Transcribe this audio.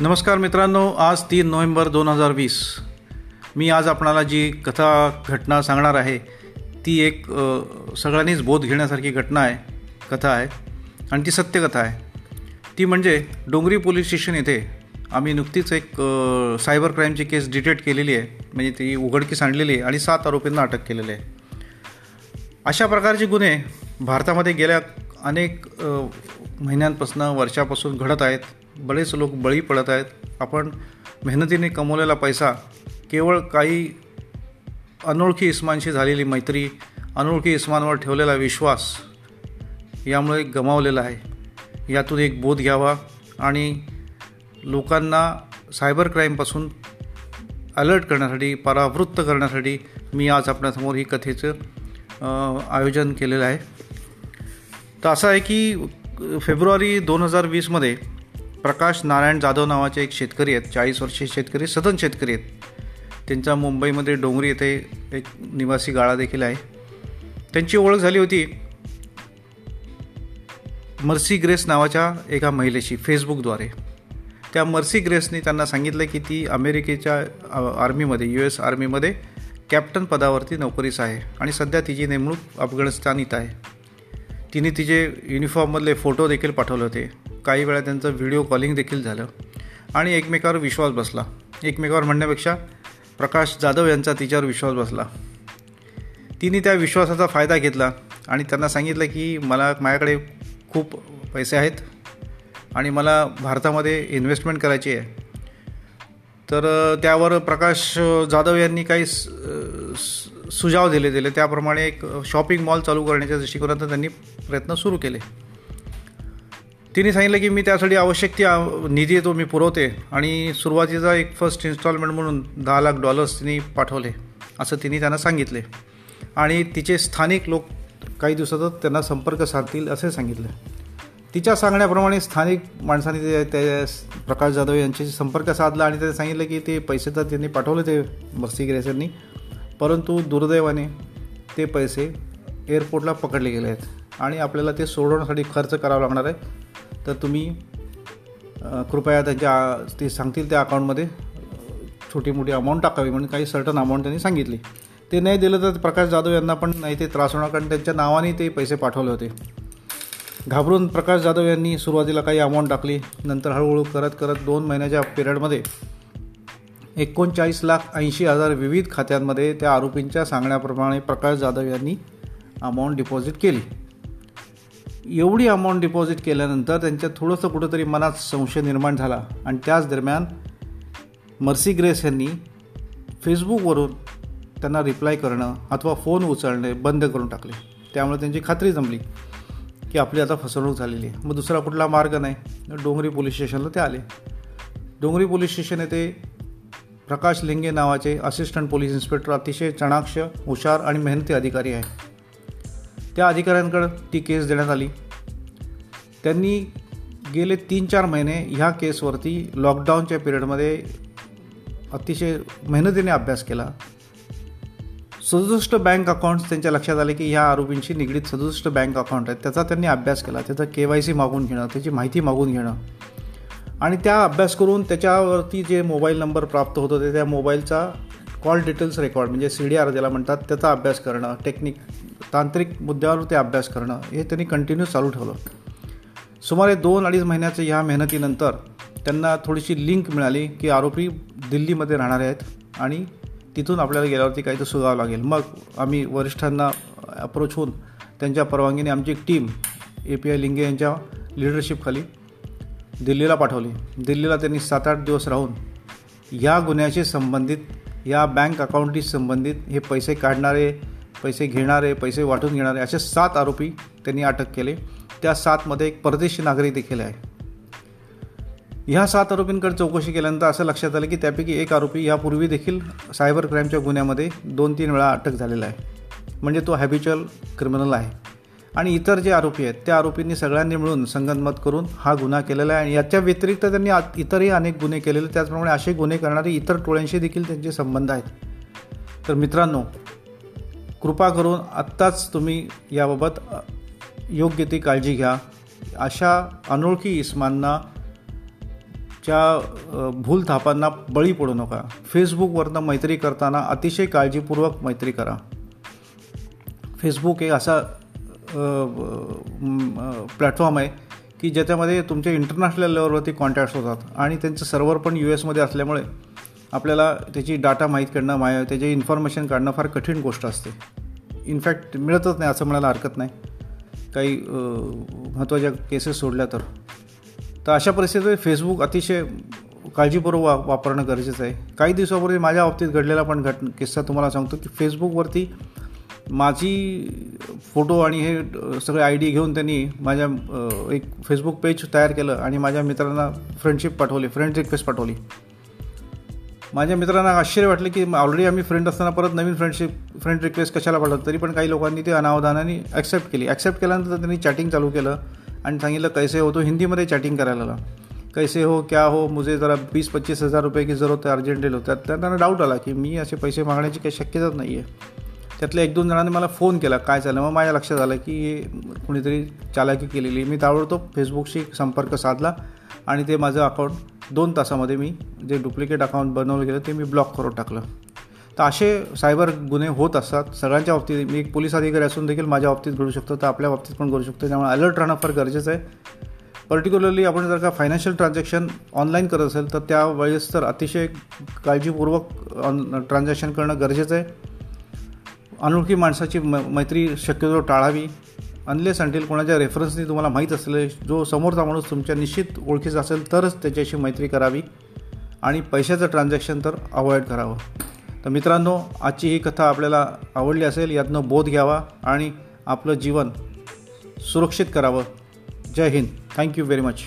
नमस्कार मित्रांनो आज तीन नोव्हेंबर दोन हजार वीस. मी आज आपणाला जी कथा घटना सांगणार आहे ती एक सगळ्यांनीच बोध घेण्यासारखी घटना आहे कथा आहे आणि ती सत्यकथा आहे. ती म्हणजे डोंगरी पोलीस स्टेशन येथे आम्ही नुकतीच एक सायबर क्राईमची केस डिटेक्ट केलेली आहे म्हणजे ती उघडकीस आणलेली आहे आणि सात आरोपींना अटक केलेली आहे. अशा प्रकारचे गुन्हे भारतामध्ये गेल्या अनेक महिन्यांपासून वर्षापासून घडत आहेत. बरेच लोक बळी पडत आहेत. आपण मेहनतीने कमवलेला पैसा केवळ काही अनोळखी इस्मांशी झालेली मैत्री अनोळखी इस्मांवर ठेवलेला विश्वास यामुळे गमावलेला आहे. यातून एक बोध घ्यावा आणि लोकांना सायबर क्राईमपासून अलर्ट करण्यासाठी परावृत्त करण्यासाठी मी आज आपल्यासमोर ही कथेचं आयोजन केलेलं आहे. तर असं आहे की फेब्रुवारी दोन हजार वीसमध्ये प्रकाश नारायण जाधव नावाचे एक शेतकरी आहेत चाळीस वर्षीय शेतकरी सदन शेतकरी आहेत. त्यांचा मुंबईमध्ये डोंगरी येथे एक निवासी गाळा देखील आहे. त्यांची ओळख झाली होती मर्सी ग्रेस नावाच्या एका महिलेशी फेसबुकद्वारे. त्या मर्सी ग्रेसने त्यांना सांगितलं की ती अमेरिकेच्या आर्मीमध्ये यू एस आर्मीमध्ये कॅप्टन पदावरती नोकरीस आहे आणि सध्या तिची नेमणूक अफगाणिस्तान इथं आहे. तिने तिचे युनिफॉर्ममधले फोटो देखील पाठवले होते. काही वेळा त्यांचं व्हिडिओ कॉलिंग देखील झालं. आणि एकमेकावर विश्वास बसला. एकमेकावर म्हणण्यापेक्षा प्रकाश जाधव यांचा तिच्यावर विश्वास बसला. तिने त्या विश्वासाचा फायदा घेतला आणि त्यांना सांगितलं की मला माझ्याकडे खूप पैसे आहेत आणि मला भारतामध्ये इन्व्हेस्टमेंट करायची आहे. तर त्यावर प्रकाश जाधव यांनी काही सुझाव दिले दिले. त्याप्रमाणे एक शॉपिंग मॉल चालू करण्याच्या दृष्टिकोनातून त्यांनी प्रयत्न सुरू केले. तिने सांगितलं की मी त्यासाठी आवश्यक ती निधी तो मी पुरवते. आणि सुरुवातीचा एक फर्स्ट इन्स्टॉलमेंट म्हणून दहा लाख डॉलर्स तिने पाठवले असं तिने त्यांना सांगितले. आणि तिचे स्थानिक लोक काही दिवसातच त्यांना संपर्क साधतील असे सांगितले. तिच्या सांगण्याप्रमाणे स्थानिक माणसाने ते त्या प्रकाश जाधव यांच्याशी संपर्क साधला आणि त्याने सांगितलं की ते पैसे तर त्यांनी पाठवले ते बस्ती ग्रेसरनी परंतु दुर्दैवाने ते पैसे एअरपोर्टला पकडले गेले आहेत. आणि आपल्याला ते सोडवण्यासाठी खर्च करावा लागणार आहे. तर तुम्ही कृपया त्यांच्या ते सांगतील त्या अकाउंटमध्ये छोटी मोठी अमाऊंट टाकावी म्हणून काही सर्टन अमाऊंट त्यांनी सांगितली. ते नाही दिलं तर प्रकाश जाधव यांना पण नाही ते त्रास होणार कारण त्यांच्या नावाने ते पैसे पाठवले होते. घाबरून प्रकाश जाधव यांनी सुरुवातीला काही अमाऊंट टाकली नंतर हळूहळू करत करत दोन महिन्याच्या पिरियडमध्ये एकोणचाळीस लाख ऐंशी हजार विविध खात्यांमध्ये त्या आरोपींच्या सांगण्याप्रमाणे प्रकाश जाधव यांनी अमाऊंट डिपॉझिट केली. एवढी अमाऊंट डिपॉझिट केल्यानंतर त्यांच्या थोडंसं कुठंतरी मनात संशय निर्माण झाला. आणि त्याच दरम्यान मर्सी ग्रेस यांनी फेसबुकवरून त्यांना रिप्लाय करणं अथवा फोन उचलणे बंद करून टाकले. त्यामुळे त्यांची खात्री जमली की आपली आता फसवणूक झालेली आहे. मग दुसरा कुठला मार्ग नाही. डोंगरी पोलीस स्टेशनला ते आले. डोंगरी पोलीस स्टेशन येथे प्रकाश लिंगे नावाचे असिस्टंट पोलीस इन्स्पेक्टर अतिशय चणाक्ष हुशार आणि मेहनती अधिकारी आहे. त्या अधिकाऱ्यांकडं ती केस देण्यात आली. त्यांनी गेले तीन चार महिने ह्या केसवरती लॉकडाऊनच्या पिरियडमध्ये अतिशय मेहनतीने अभ्यास केला. सदुसष्ट बँक अकाउंट्स त्यांच्या लक्षात आले की ह्या आरोपींशी निगडीत सदुसष्ट बँक अकाउंट आहेत. त्याचा त्यांनी अभ्यास केला. त्याचा के वाय सी मागून घेणं त्याची माहिती मागून घेणं. आणि त्या अभ्यास करून त्याच्यावरती जे मोबाईल नंबर प्राप्त होत होते त्या मोबाईलचा कॉल डिटेल्स रेकॉर्ड म्हणजे सी डी आर ज्याला म्हणतात त्याचा अभ्यास करणं टेक्निक तांत्रिक मुद्द्यावर ते अभ्यास करणं हे त्यांनी कंटिन्यू चालू ठेवलं. सुमारे दोन अडीच महिन्याच्या ह्या मेहनतीनंतर त्यांना थोडीशी लिंक मिळाली की आरोपी दिल्लीमध्ये राहणारे आहेत आणि तिथून आपल्याला गेल्यावरती काही तर सुगावं लागेल. मग आम्ही वरिष्ठांना अप्रोच होऊन त्यांच्या परवानगीने आमची एक team A P I Linge यांच्या लिडरशिपखाली दिल्लीला पाठवली. दिल्लीला त्यांनी सात आठ दिवस राहून या गुन्ह्याशी संबंधित या बँक अकाउंटशी संबंधित हे पैसे काढणारे पैसे घेणारे पैसे वाटून घेणारे असे सात आरोपी त्यांनी अटक केले. त्या सातमध्ये एक परदेशी नागरिक देखील आहे. ह्या सात आरोपींकडे चौकशी केल्यानंतर असं लक्षात आलं की त्यापैकी एक आरोपी यापूर्वी देखील सायबर क्राईमच्या गुन्ह्यामध्ये दोन तीन वेळा अटक झालेला आहे. म्हणजे तो हॅबिच्युअल क्रिमिनल आहे. आणि इतर जे आरोपी आहेत त्या आरोपींनी सगळ्यांनी मिळून संगनमत करून हा गुन्हा केलेला आहे. आणि याच्या व्यतिरिक्त त्यांनी इतरही अनेक गुन्हे केलेले त्याचप्रमाणे असे गुन्हे करणारे इतर टोळ्यांशी देखील त्यांचे संबंध आहेत. तर मित्रांनो कृपा करून आत्ताच तुम्ही याबाबत योग्य ती काळजी घ्या. अशा अनोळखी इस्मांना च्या भूलथापांना बळी पडू नका. फेसबुकवरनं मैत्री करताना अतिशय काळजीपूर्वक मैत्री करा. फेसबुक एक असा प्लॅटफॉर्म आहे की ज्याच्यामध्ये तुमचे इंटरनॅशनल लेवलवरती कॉन्टॅक्ट्स होतात आणि त्यांचं सर्व्हर पण यू एसमध्ये असल्यामुळे आपल्याला त्याची डाटा माहीत करणं माय त्याची इन्फॉर्मेशन काढणं फार कठीण गोष्ट असते. इनफॅक्ट मिळतच नाही असं म्हणायला हरकत नाही. काही महत्त्वाच्या केसेस सोडल्या तर. तर अशा परिस्थितीत फेसबुक अतिशय काळजीपूर्वक वा वापरणं गरजेचं आहे. काही दिवसापूर्वी माझ्या बाबतीत घडलेला पण घट किस्सा तुम्हाला सांगतो की फेसबुकवरती माझी फोटो आणि हे सगळे आय डी घेऊन त्यांनी माझ्या एक फेसबुक पेज तयार केलं आणि माझ्या मित्रांना फ्रेंडशिप पाठवली फ्रेंड रिक्वेस्ट पाठवली. माझ्या मित्रांना आश्चर्य वाटले की ऑलरेडी आम्ही फ्रेंड असताना परत नवीन फ्रेंडशिप फ्रेंड रिक्वेस्ट कशाला पाठवत तरी पण काही लोकांनी ते अनावधानाने ॲक्सेप्ट केली. ॲक्सेप्ट केल्यानंतर त्यांनी चॅटिंग चालू केलं आणि सांगितलं कैसे हो तो? हिंदीमध्ये चॅटिंग करायला कैसे हो? क्या हो? मुझे जरा वीस पच्चीस हजार रुपये की जरूरत आहे अर्जंट हो त्यात त्यांना डाऊट आला की मी असे पैसे मागण्याची काही शक्यताच नाही आहे त्यातल्या एक दोन जणांनी मला फोन केला काय झालं मग माझ्या लक्षात आलं की हे कुणीतरी चालाकी केलेली मी ताबडतोब फेसबुकशी संपर्क साधला आणि ते माझं अकाउंट दोन तासामध्ये मी जे डुप्लिकेट अकाउंट बनवलं गेलं ते मी ब्लॉक करून टाकलं. तर असे सायबर गुन्हे होत असतात. सगळ्यांच्या बाबतीत मी एक पोलीस अधिकारी असून देखील माझ्या बाबतीत घडू शकतो तर आपल्या बाबतीत पण घडू शकतो. त्यामुळे अलर्ट राहणं फार गरजेचं आहे. पर्टिक्युलरली आपण जर का फायनान्शियल ट्रान्झॅक्शन ऑनलाईन करत असेल तर त्यावेळेस तर अतिशय काळजीपूर्वक ऑन ट्रान्झॅक्शन करणं गरजेचं आहे. अनोळखी माणसाची म मैत्री शक्यतो टाळावी. अनलेस अंटील कोणाच्या रेफरन्सनी तुम्हाला माहीत असलेले जो समोरचा माणूस तुमच्या निश्चित ओळखीचा असेल तरच त्याच्याशी मैत्री करावी आणि पैशाचं ट्रान्झॅक्शन तर अवॉइड करावं. तर मित्रांनो आजची ही कथा आपल्याला आवडली असेल यातनं बोध घ्यावा आणि आपलं जीवन सुरक्षित करावं. जय Hind. Thank you very much